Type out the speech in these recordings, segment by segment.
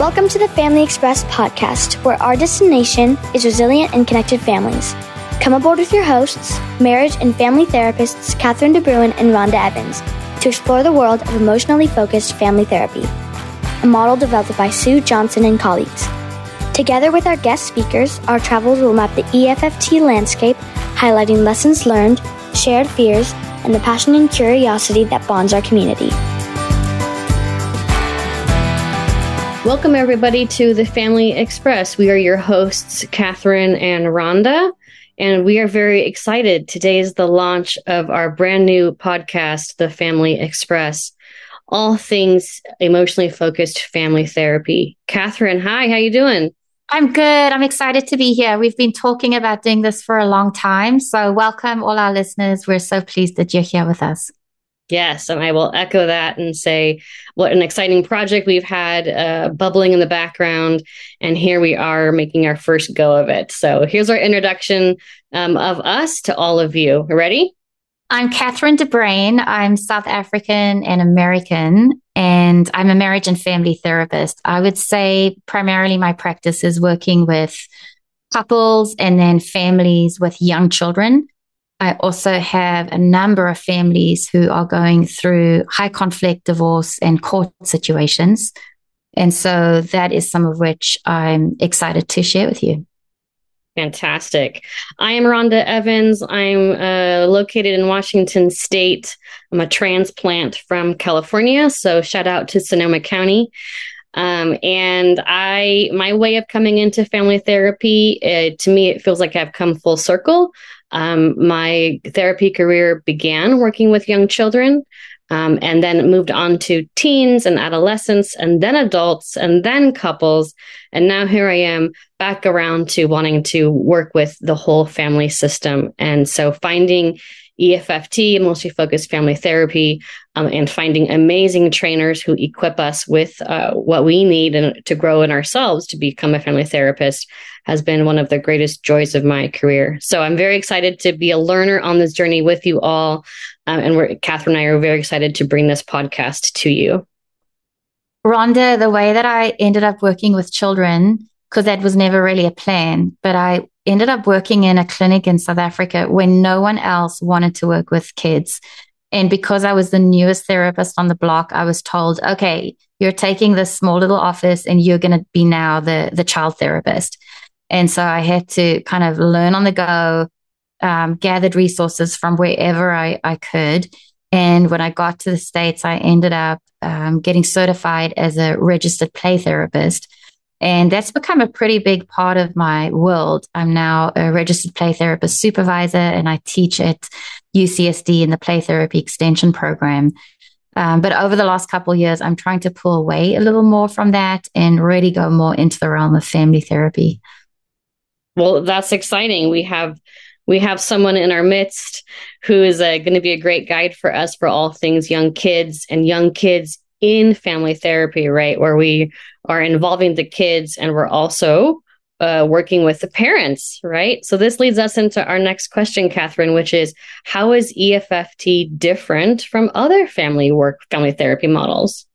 Welcome to the Family Express podcast, where our destination is resilient and connected families. Come aboard with your hosts, marriage and family therapists Kathryn de Bruin and Ronda Evans, to explore the world of emotionally focused family therapy, a model developed by Sue Johnson and colleagues. Together with our guest speakers, our travels will map the EFFT landscape, highlighting lessons learned, shared fears, and the passion and curiosity that bonds our community. Welcome, everybody, to the Family Express. We are your hosts, Kathryn and Ronda, and we are very excited. Today is the launch of our brand new podcast, The Family Express. All things emotionally focused family therapy. Kathryn, hi, how you doing? I'm good. I'm excited to be here. We've been talking about doing this for a long time. So, welcome all our listeners. We're so pleased that you're here with us. Yes, and I will echo that and say what an exciting project we've had uh, bubbling in the background. And here we are making our first go of it. So here's our introduction um, of us to all of you. Ready? I'm Kathryn de Bruin. I'm South African and American, and I'm a marriage and family therapist. I would say primarily my practice is working with couples and then families with young children. I also have a number of families who are going through high conflict divorce and court situations. And so that is some of which I'm excited to share with you. Fantastic. I am Ronda Evans. I'm uh, located in Washington State. I'm a transplant from California. So shout out to Sonoma County. Um, and I, my way of coming into family therapy, uh, to me, it feels like I've come full circle. Um, my therapy career began working with young children. Um, and then moved on to teens and adolescents and then adults and then couples. And now here I am back around to wanting to work with the whole family system. And so finding EFFT, emotionally focused family therapy, um, and finding amazing trainers who equip us with uh, what we need and to grow in ourselves to become a family therapist has been one of the greatest joys of my career. So I'm very excited to be a learner on this journey with you all. Um, and we're, Kathryn and I are very excited to bring this podcast to you. Ronda, the way that I ended up working with children, because that was never really a plan, but I ended up working in a clinic in South Africa when no one else wanted to work with kids. And because I was the newest therapist on the block, I was told, okay, you're taking this small little office and you're going to be now the, the child therapist. And so I had to kind of learn on the go, um, gathered resources from wherever I, I could. And when I got to the States, I ended up um, getting certified as a registered play therapist. And that's become a pretty big part of my world. I'm now a registered play therapist supervisor and I teach at UCSD in the play therapy extension program. Um, but over the last couple years, I'm trying to pull away a little more from that and really go more into the realm of family therapy. Well, that's exciting. We have we have someone in our midst who is uh, going to be a great guide for us for all things young kids and young kids in family therapy, right? Where we are involving the kids and we're also uh, working with the parents, right? So this leads us into our next question, Kathryn, which is how is EFFT different from other family work, family therapy models?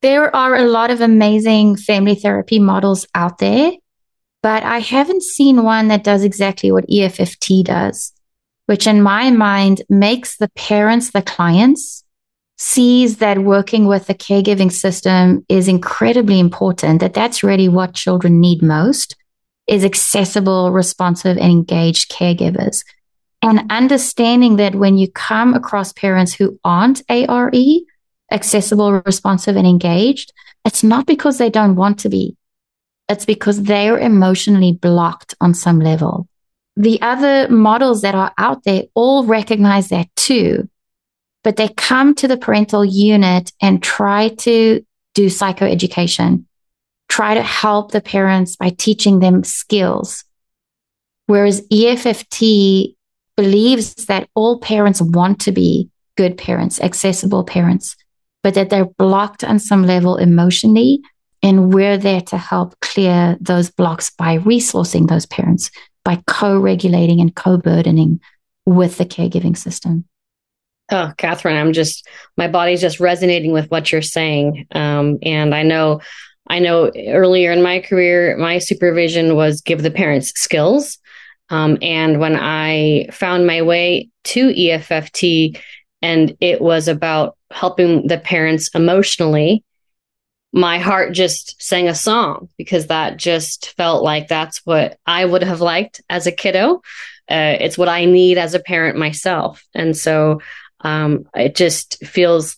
There are a lot of amazing family therapy models out there but I haven't seen one that does exactly what EFFT does, which in my mind makes the parents the clients, sees that working with the caregiving system is incredibly important, that that's really what children need most is accessible, responsive, and engaged caregivers. And understanding that when you come across parents who aren't ARE, accessible, responsive, and engaged, it's not because they don't want to be. It's because they're emotionally blocked on some level. The other models that are out there all recognize that too, but they come to the parental unit and try to do psychoeducation, try to help the parents by teaching them skills. Whereas EFFT believes that all parents want to be good parents, accessible parents, but that they're blocked on some level emotionally and we're there to help clear those blocks by resourcing those parents, by co regulating and co burdening with the caregiving system. Oh, Kathryn, I'm just, my body's just resonating with what you're saying. Um, and I know I know earlier in my career, my supervision was give the parents skills. Um, and when I found my way to EFFT, and it was about helping the parents emotionally, my heart just sang a song because that just felt like that's what I would have liked as a kiddo. Uh, it's what I need as a parent myself. And so um, it just feels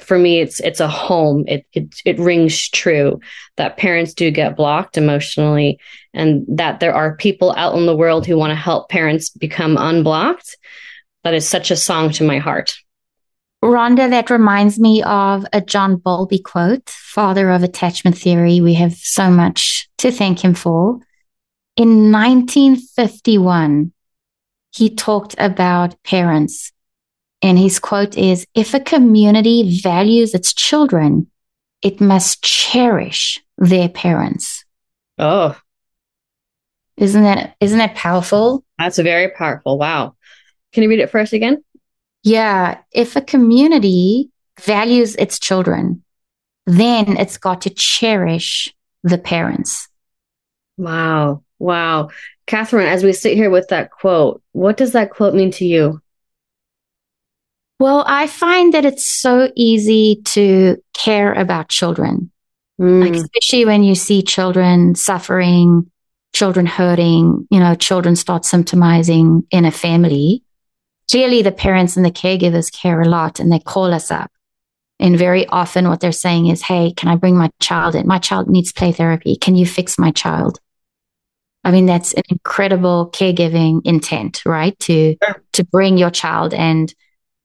for me it's it's a home it, it it rings true that parents do get blocked emotionally and that there are people out in the world who want to help parents become unblocked that is such a song to my heart Ronda, that reminds me of a John Bowlby quote, father of attachment theory. We have so much to thank him for. In 1951, he talked about parents and his quote is If a community values its children, it must cherish their parents. Oh. Isn't that isn't that powerful? That's very powerful. Wow. Can you read it for us again? Yeah. If a community values its children, then it's got to cherish the parents. Wow. Wow. Kathryn, as we sit here with that quote, what does that quote mean to you? Well, I find that it's so easy to care about children, mm. like especially when you see children suffering, children hurting, you know, children start symptomizing in a family. Clearly, the parents and the caregivers care a lot and they call us up. And very often, what they're saying is, Hey, can I bring my child in? My child needs play therapy. Can you fix my child? I mean, that's an incredible caregiving intent, right? To, to bring your child and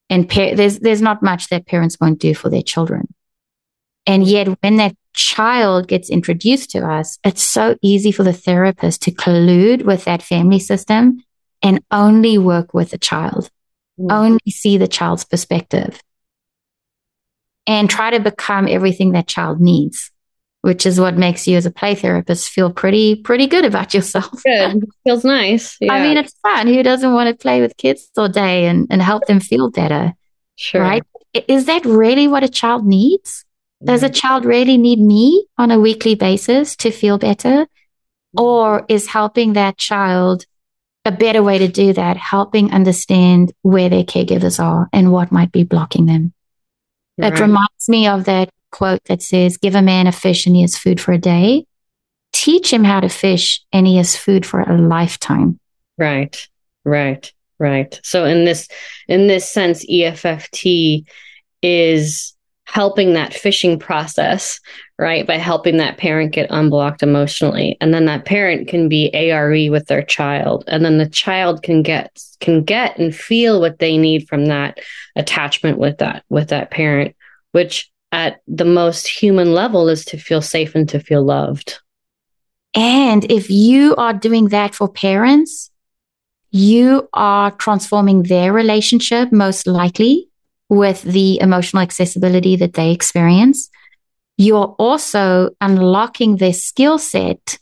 and par- there's there's not much that parents won't do for their children and yet when that child gets introduced to us it's so easy for the therapist to collude with that family system and only work with the child mm-hmm. only see the child's perspective and try to become everything that child needs which is what makes you as a play therapist feel pretty pretty good about yourself. Good. Feels nice. Yeah. I mean, it's fun. Who doesn't want to play with kids all day and, and help them feel better? Sure. Right? Is that really what a child needs? Does a mm-hmm. child really need me on a weekly basis to feel better? Or mm-hmm. is helping that child a better way to do that, helping understand where their caregivers are and what might be blocking them? Right. It reminds me of that quote that says, Give a man a fish and he has food for a day. Teach him how to fish and he has food for a lifetime. Right, right, right. So in this in this sense, EFFT is helping that fishing process, right? By helping that parent get unblocked emotionally. And then that parent can be ARE with their child. And then the child can get can get and feel what they need from that attachment with that with that parent, which at the most human level is to feel safe and to feel loved. And if you are doing that for parents, you are transforming their relationship most likely with the emotional accessibility that they experience. You're also unlocking their skill set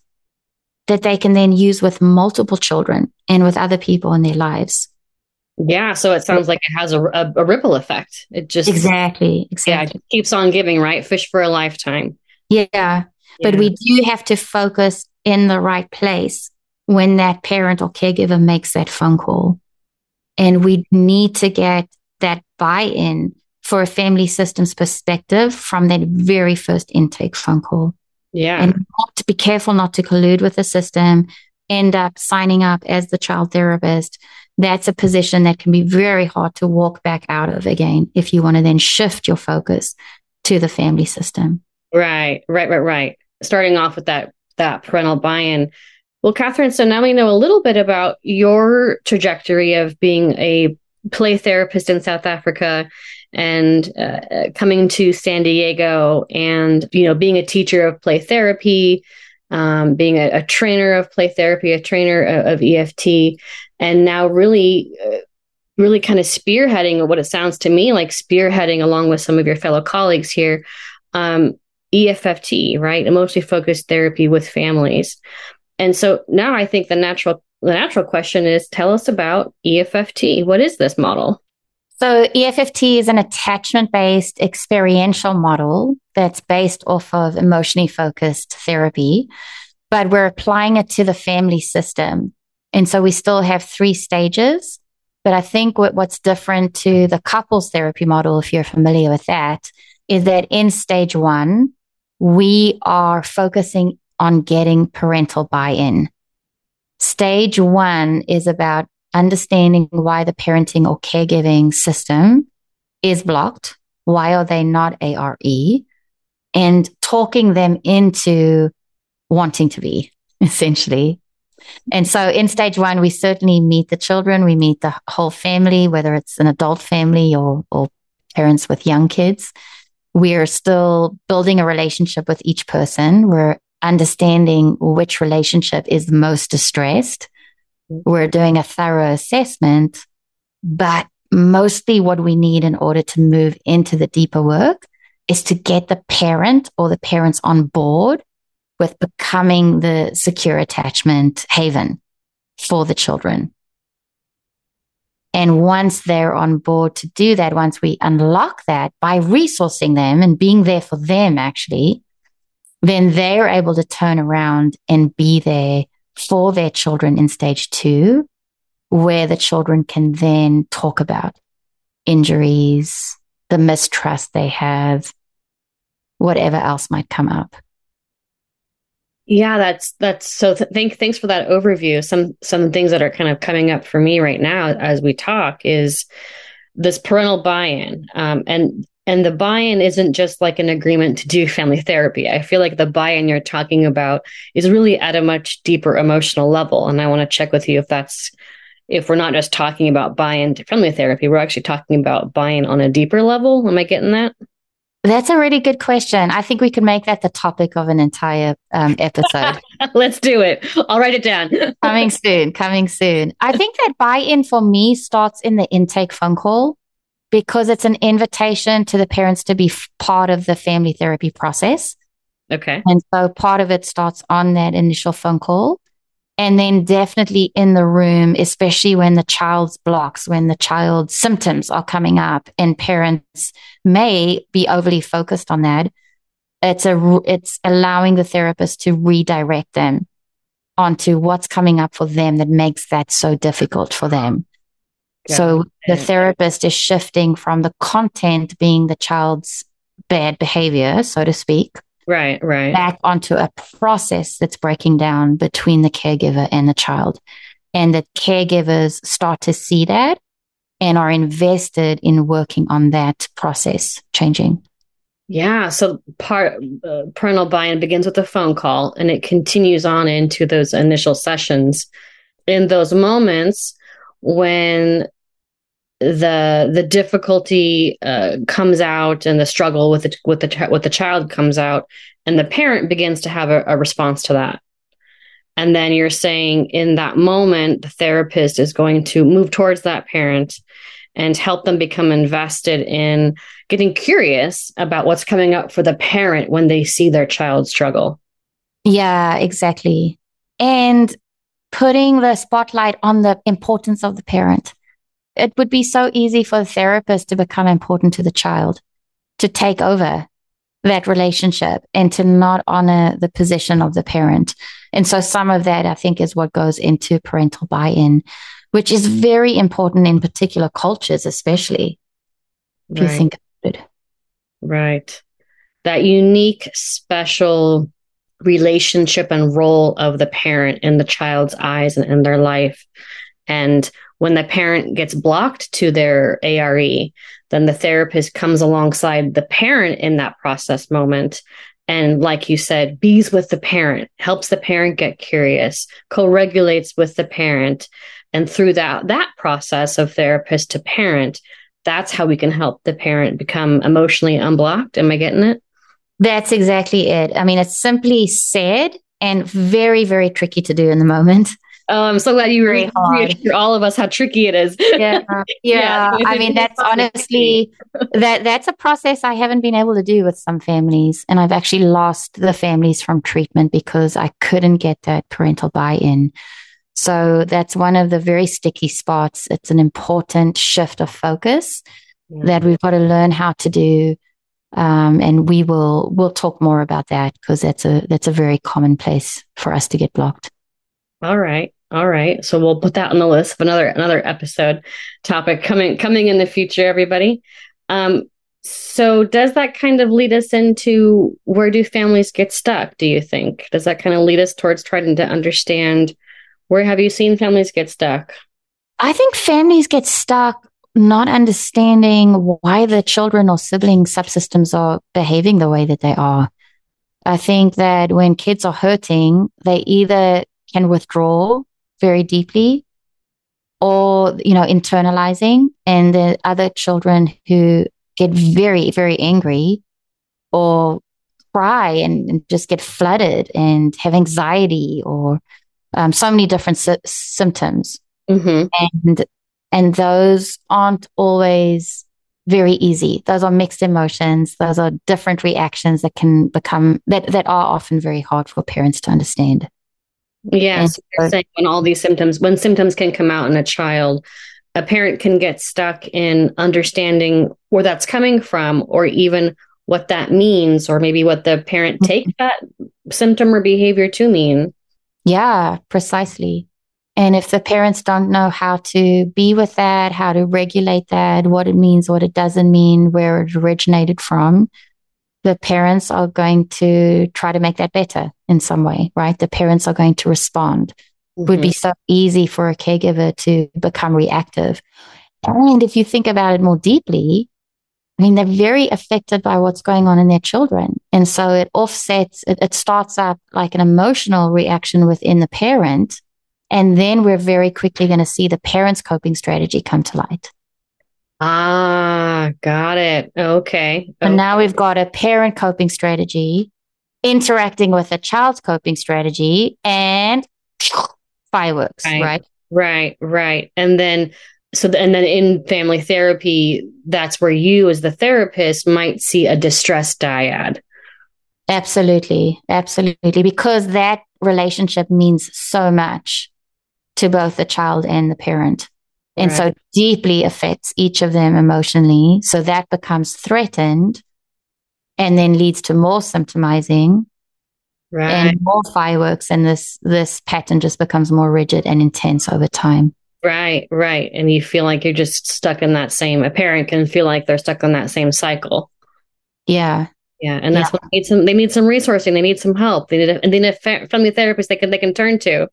that they can then use with multiple children and with other people in their lives. Yeah, so it sounds like it has a, a, a ripple effect. It just exactly, exactly. Yeah, keeps on giving, right? Fish for a lifetime. Yeah. yeah, but we do have to focus in the right place when that parent or caregiver makes that phone call, and we need to get that buy-in for a family systems perspective from that very first intake phone call. Yeah, and to be careful not to collude with the system. End up signing up as the child therapist that's a position that can be very hard to walk back out of again if you want to then shift your focus to the family system. Right, right, right, right. Starting off with that that parental buy-in. Well, Kathryn, so now we know a little bit about your trajectory of being a play therapist in South Africa and uh, coming to San Diego and you know being a teacher of play therapy um, being a, a, trainer of play therapy, a trainer of, of EFT, and now really, uh, really kind of spearheading what it sounds to me like spearheading along with some of your fellow colleagues here, um, EFFT, right? Emotionally focused therapy with families. And so now I think the natural the natural question is tell us about EFFT. What is this model? So EFFT is an attachment based experiential model that's based off of emotionally focused therapy, but we're applying it to the family system. And so we still have three stages. But I think what, what's different to the couples therapy model, if you're familiar with that, is that in stage one, we are focusing on getting parental buy in. Stage one is about understanding why the parenting or caregiving system is blocked. Why are they not ARE? And talking them into wanting to be essentially. And so in stage one, we certainly meet the children. We meet the whole family, whether it's an adult family or, or parents with young kids. We're still building a relationship with each person. We're understanding which relationship is most distressed we're doing a thorough assessment, but mostly what we need in order to move into the deeper work is to get the parent or the parents on board with becoming the secure attachment haven for the children. And once they're on board to do that, once we unlock that by resourcing them and being there for them, actually, then they're able to turn around and be there for their children in stage two, where the children can then talk about injuries, the mistrust they have, whatever else might come up. Yeah, that's that's so. Th- thank thanks for that overview. Some some things that are kind of coming up for me right now as we talk is this parental buy-in, um, and and the buy-in isn't just like an agreement to do family therapy. I feel like the buy-in you're talking about is really at a much deeper emotional level. And I want to check with you if that's if we're not just talking about buy-in to family therapy, we're actually talking about buy-in on a deeper level. Am I getting that? That's a really good question. I think we could make that the topic of an entire um, episode. Let's do it. I'll write it down. coming soon. Coming soon. I think that buy in for me starts in the intake phone call because it's an invitation to the parents to be f- part of the family therapy process. Okay. And so part of it starts on that initial phone call. And then definitely in the room, especially when the child's blocks, when the child's symptoms are coming up and parents may be overly focused on that. It's a, it's allowing the therapist to redirect them onto what's coming up for them that makes that so difficult for them. So the therapist is shifting from the content being the child's bad behavior, so to speak. Right, right. Back onto a process that's breaking down between the caregiver and the child. And that caregivers start to see that and are invested in working on that process changing. Yeah. So part uh, parental buy-in begins with a phone call and it continues on into those initial sessions. In those moments when the the difficulty uh, comes out and the struggle with the with the with the child comes out and the parent begins to have a, a response to that. And then you're saying in that moment the therapist is going to move towards that parent and help them become invested in getting curious about what's coming up for the parent when they see their child struggle. Yeah exactly. And putting the spotlight on the importance of the parent it would be so easy for the therapist to become important to the child, to take over that relationship and to not honor the position of the parent. And so some of that, I think, is what goes into parental buy in, which is mm. very important in particular cultures, especially if right. you think about it. Right. That unique, special relationship and role of the parent in the child's eyes and in their life. And when the parent gets blocked to their ARE, then the therapist comes alongside the parent in that process moment. And like you said, bees with the parent, helps the parent get curious, co-regulates with the parent. And through that, that process of therapist to parent, that's how we can help the parent become emotionally unblocked. Am I getting it? That's exactly it. I mean, it's simply said and very, very tricky to do in the moment. Oh, I'm so glad you re- reassure all of us how tricky it is. yeah, yeah. I mean, that's honestly that that's a process I haven't been able to do with some families, and I've actually lost the families from treatment because I couldn't get that parental buy-in. So that's one of the very sticky spots. It's an important shift of focus yeah. that we've got to learn how to do. Um, and we will we'll talk more about that because that's a that's a very common place for us to get blocked. All right. All right. So we'll put that on the list of another another episode topic coming coming in the future, everybody. Um, so does that kind of lead us into where do families get stuck, do you think? Does that kind of lead us towards trying to understand where have you seen families get stuck? I think families get stuck not understanding why the children or sibling subsystems are behaving the way that they are. I think that when kids are hurting, they either can withdraw very deeply or, you know, internalizing. And the other children who get very, very angry or cry and, and just get flooded and have anxiety or um, so many different sy- symptoms. Mm-hmm. And, and those aren't always very easy. Those are mixed emotions. Those are different reactions that can become, that, that are often very hard for parents to understand. Yes, so you're saying when all these symptoms, when symptoms can come out in a child, a parent can get stuck in understanding where that's coming from, or even what that means, or maybe what the parent mm-hmm. takes that symptom or behavior to mean. Yeah, precisely. And if the parents don't know how to be with that, how to regulate that, what it means, what it doesn't mean, where it originated from, the parents are going to try to make that better in some way, right? The parents are going to respond. Mm-hmm. It would be so easy for a caregiver to become reactive. And if you think about it more deeply, I mean, they're very affected by what's going on in their children. And so it offsets, it, it starts up like an emotional reaction within the parent. And then we're very quickly going to see the parent's coping strategy come to light. Ah, got it. Okay. And now we've got a parent coping strategy interacting with a child's coping strategy and fireworks, right? Right, right. right. And then so and then in family therapy, that's where you as the therapist might see a distress dyad. Absolutely. Absolutely. Because that relationship means so much to both the child and the parent and right. so deeply affects each of them emotionally. So that becomes threatened and then leads to more symptomizing right. and more fireworks. And this, this pattern just becomes more rigid and intense over time. Right, right. And you feel like you're just stuck in that same, a parent can feel like they're stuck in that same cycle. Yeah. Yeah. And that's yeah. what they need some, they need some resourcing. They need some help. They need a, and they need a family therapist they can, they can turn to.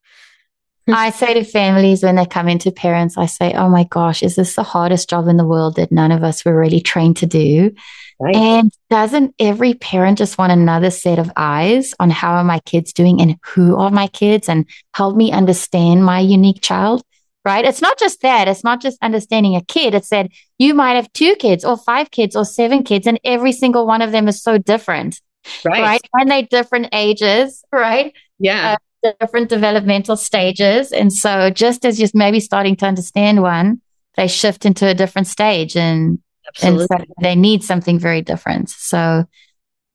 I say to families when they come into parents, I say, Oh my gosh, is this the hardest job in the world that none of us were really trained to do? Right. And doesn't every parent just want another set of eyes on how are my kids doing and who are my kids and help me understand my unique child? Right. It's not just that. It's not just understanding a kid. It's that you might have two kids or five kids or seven kids and every single one of them is so different. Right. Right. And they different ages. Right. Yeah. Uh, different developmental stages. And so just as you're maybe starting to understand one, they shift into a different stage and, and so they need something very different. So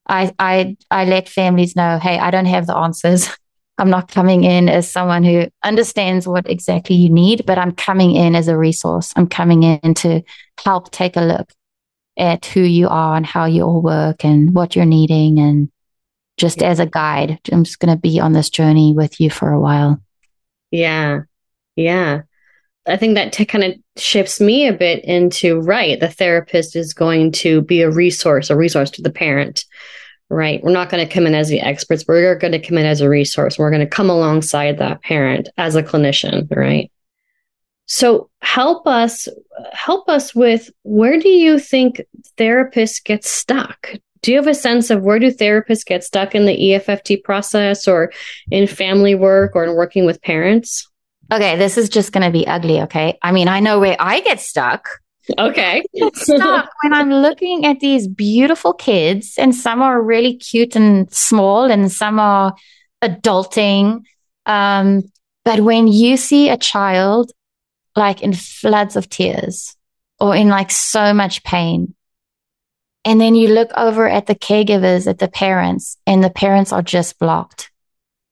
I, I, I let families know, Hey, I don't have the answers. I'm not coming in as someone who understands what exactly you need, but I'm coming in as a resource. I'm coming in to help take a look at who you are and how you all work and what you're needing and just as a guide. I'm just going to be on this journey with you for a while. Yeah. Yeah. I think that t- kind of shifts me a bit into right. The therapist is going to be a resource, a resource to the parent, right? We're not going to come in as the experts. We're going to come in as a resource. We're going to come alongside that parent as a clinician, right? So help us, help us with where do you think therapists get stuck? Do you have a sense of where do therapists get stuck in the EFFT process or in family work or in working with parents? Okay, this is just going to be ugly. Okay. I mean, I know where I get stuck. Okay. stuck when I'm looking at these beautiful kids, and some are really cute and small, and some are adulting. Um, but when you see a child like in floods of tears or in like so much pain, and then you look over at the caregivers, at the parents, and the parents are just blocked.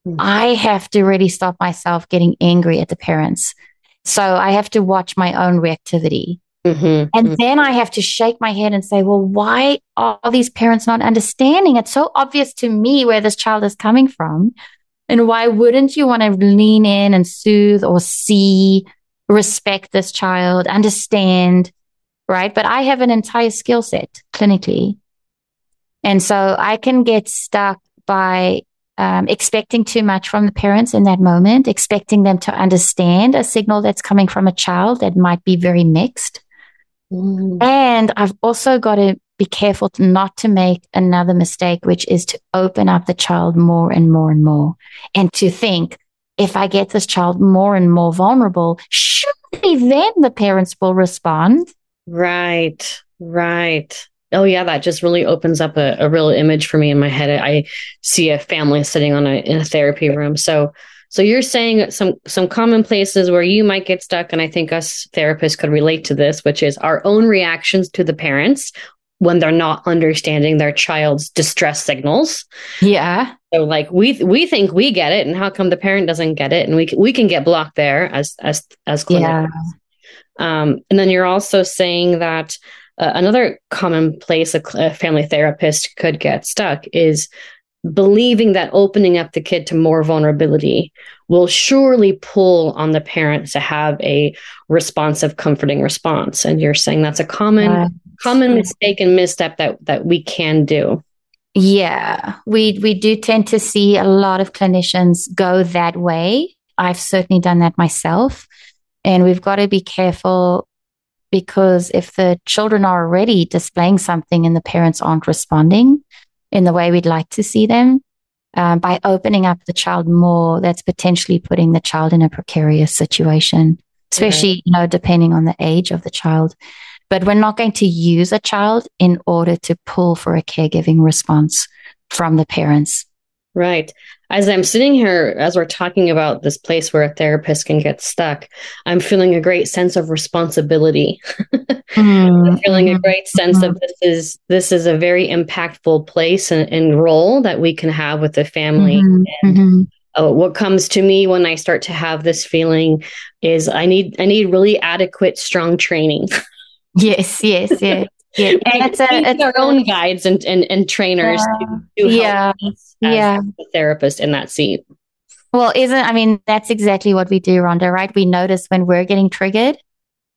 mm. I have to really stop myself getting angry at the parents. So I have to watch my own reactivity. Mm-hmm. And mm-hmm. then I have to shake my head and say, well, why are these parents not understanding? It's so obvious to me where this child is coming from. And why wouldn't you want to lean in and soothe or see, respect this child, understand, right? But I have an entire skill set clinically. And so I can get stuck by um, expecting too much from the parents in that moment, expecting them to understand a signal that's coming from a child that might be very mixed. Mm. And I've also got to be careful to not to make another mistake, which is to open up the child more and more and more and to think, if I get this child more and more vulnerable, surely then the parents will respond. Right, right. Oh yeah, that just really opens up a, a real image for me in my head. I see a family sitting on a in a therapy room. So so you're saying some some common places where you might get stuck, and I think us therapists could relate to this, which is our own reactions to the parents when they're not understanding their child's distress signals. Yeah. So like we we think we get it, and how come the parent doesn't get it? And we we can get blocked there as as as clinicians. Yeah. Um, and then you're also saying that uh, another common place a, a family therapist could get stuck is believing that opening up the kid to more vulnerability will surely pull on the parent to have a responsive comforting response. And you're saying that's a common common mistake and misstep that that we can do. Yeah. We we do tend to see a lot of clinicians go that way. I've certainly done that myself and we've got to be careful because if the children are already displaying something and the parents aren't responding in the way we'd like to see them, um, by opening up the child more, that's potentially putting the child in a precarious situation, especially, yeah. you know, depending on the age of the child. But we're not going to use a child in order to pull for a caregiving response from the parents. Right. As I'm sitting here, as we're talking about this place where a therapist can get stuck, I'm feeling a great sense of responsibility. mm-hmm. I'm feeling a great sense mm-hmm. of this is this is a very impactful place and, and role that we can have with the family. Mm-hmm. And mm-hmm. uh, what comes to me when I start to have this feeling is I need I need really adequate, strong training. yes, yes, yes. Yeah, and it's, a, it's our own guides and, and, and trainers yeah. to, to yeah. yeah. the therapist in that seat. Well, isn't I mean that's exactly what we do, Ronda, right? We notice when we're getting triggered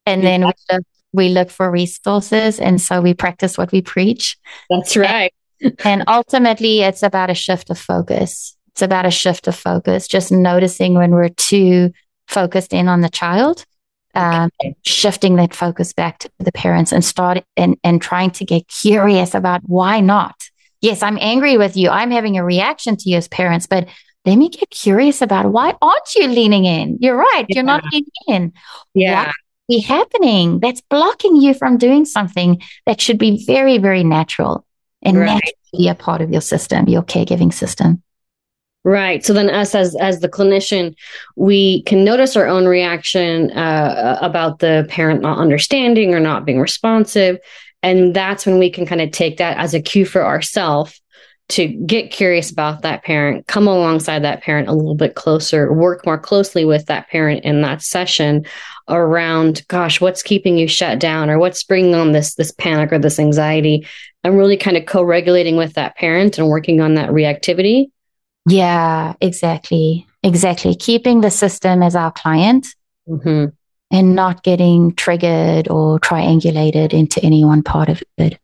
and then we look, we look for resources and so we practice what we preach. That's right. And, and ultimately it's about a shift of focus. It's about a shift of focus, just noticing when we're too focused in on the child um, shifting that focus back to the parents and start and, and trying to get curious about why not. Yes, I'm angry with you. I'm having a reaction to you as parents, but let me get curious about why aren't you leaning in? You're right. Yeah. You're not leaning in. Yeah. What be happening that's blocking you from doing something that should be very, very natural and right. naturally a part of your system, your caregiving system. Right. So then, us as as the clinician, we can notice our own reaction uh, about the parent not understanding or not being responsive, and that's when we can kind of take that as a cue for ourselves to get curious about that parent, come alongside that parent a little bit closer, work more closely with that parent in that session around, gosh, what's keeping you shut down or what's bringing on this this panic or this anxiety, and really kind of co-regulating with that parent and working on that reactivity yeah, exactly. Exactly. Keeping the system as our client mm-hmm. and not getting triggered or triangulated into any one part of it.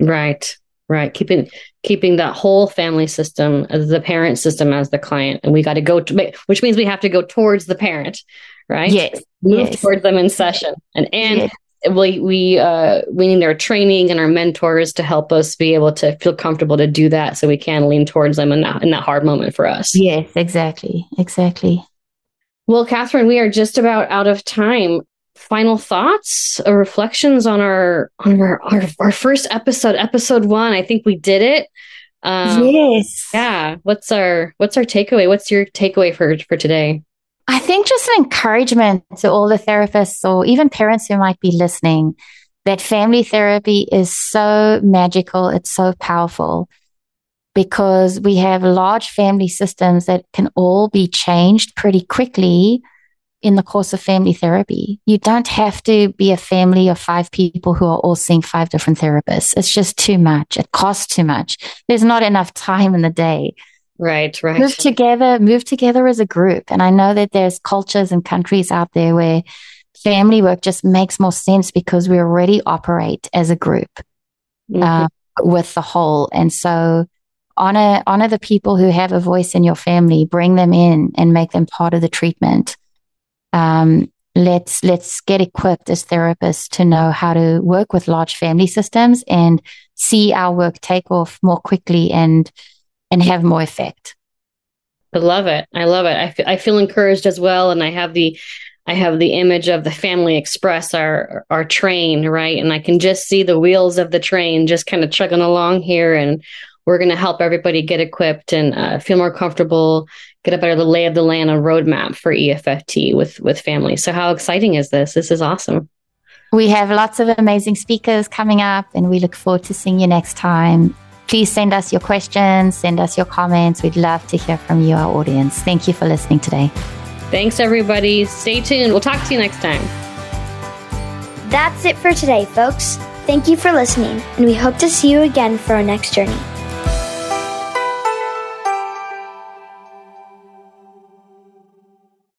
Right. Right. Keeping keeping that whole family system the parent system as the client. And we got to go to which means we have to go towards the parent, right? Yes. Move yes. towards them in session. And and yes we we uh we need our training and our mentors to help us be able to feel comfortable to do that so we can lean towards them in that in that hard moment for us. Yes exactly exactly. Well kathryn we are just about out of time. Final thoughts or reflections on our on our, our, our first episode episode one. I think we did it. Um yes. yeah. What's our what's our takeaway? What's your takeaway for for today I think just an encouragement to all the therapists or even parents who might be listening that family therapy is so magical. It's so powerful because we have large family systems that can all be changed pretty quickly in the course of family therapy. You don't have to be a family of five people who are all seeing five different therapists. It's just too much. It costs too much. There's not enough time in the day. Right, right. Move together, move together as a group. And I know that there's cultures and countries out there where family work just makes more sense because we already operate as a group mm-hmm. uh, with the whole. And so honor, honor the people who have a voice in your family, bring them in and make them part of the treatment um, let's let's get equipped as therapists to know how to work with large family systems and see our work take off more quickly and and have more effect. I love it. I love it. I, f- I feel encouraged as well, and I have the I have the image of the Family Express, our our train, right? And I can just see the wheels of the train just kind of chugging along here, and we're going to help everybody get equipped and uh, feel more comfortable get a better lay of the land, a roadmap for EFFT with with families. So how exciting is this? This is awesome. We have lots of amazing speakers coming up, and we look forward to seeing you next time. Please send us your questions, send us your comments. We'd love to hear from you, our audience. Thank you for listening today. Thanks, everybody. Stay tuned. We'll talk to you next time. That's it for today, folks. Thank you for listening, and we hope to see you again for our next journey.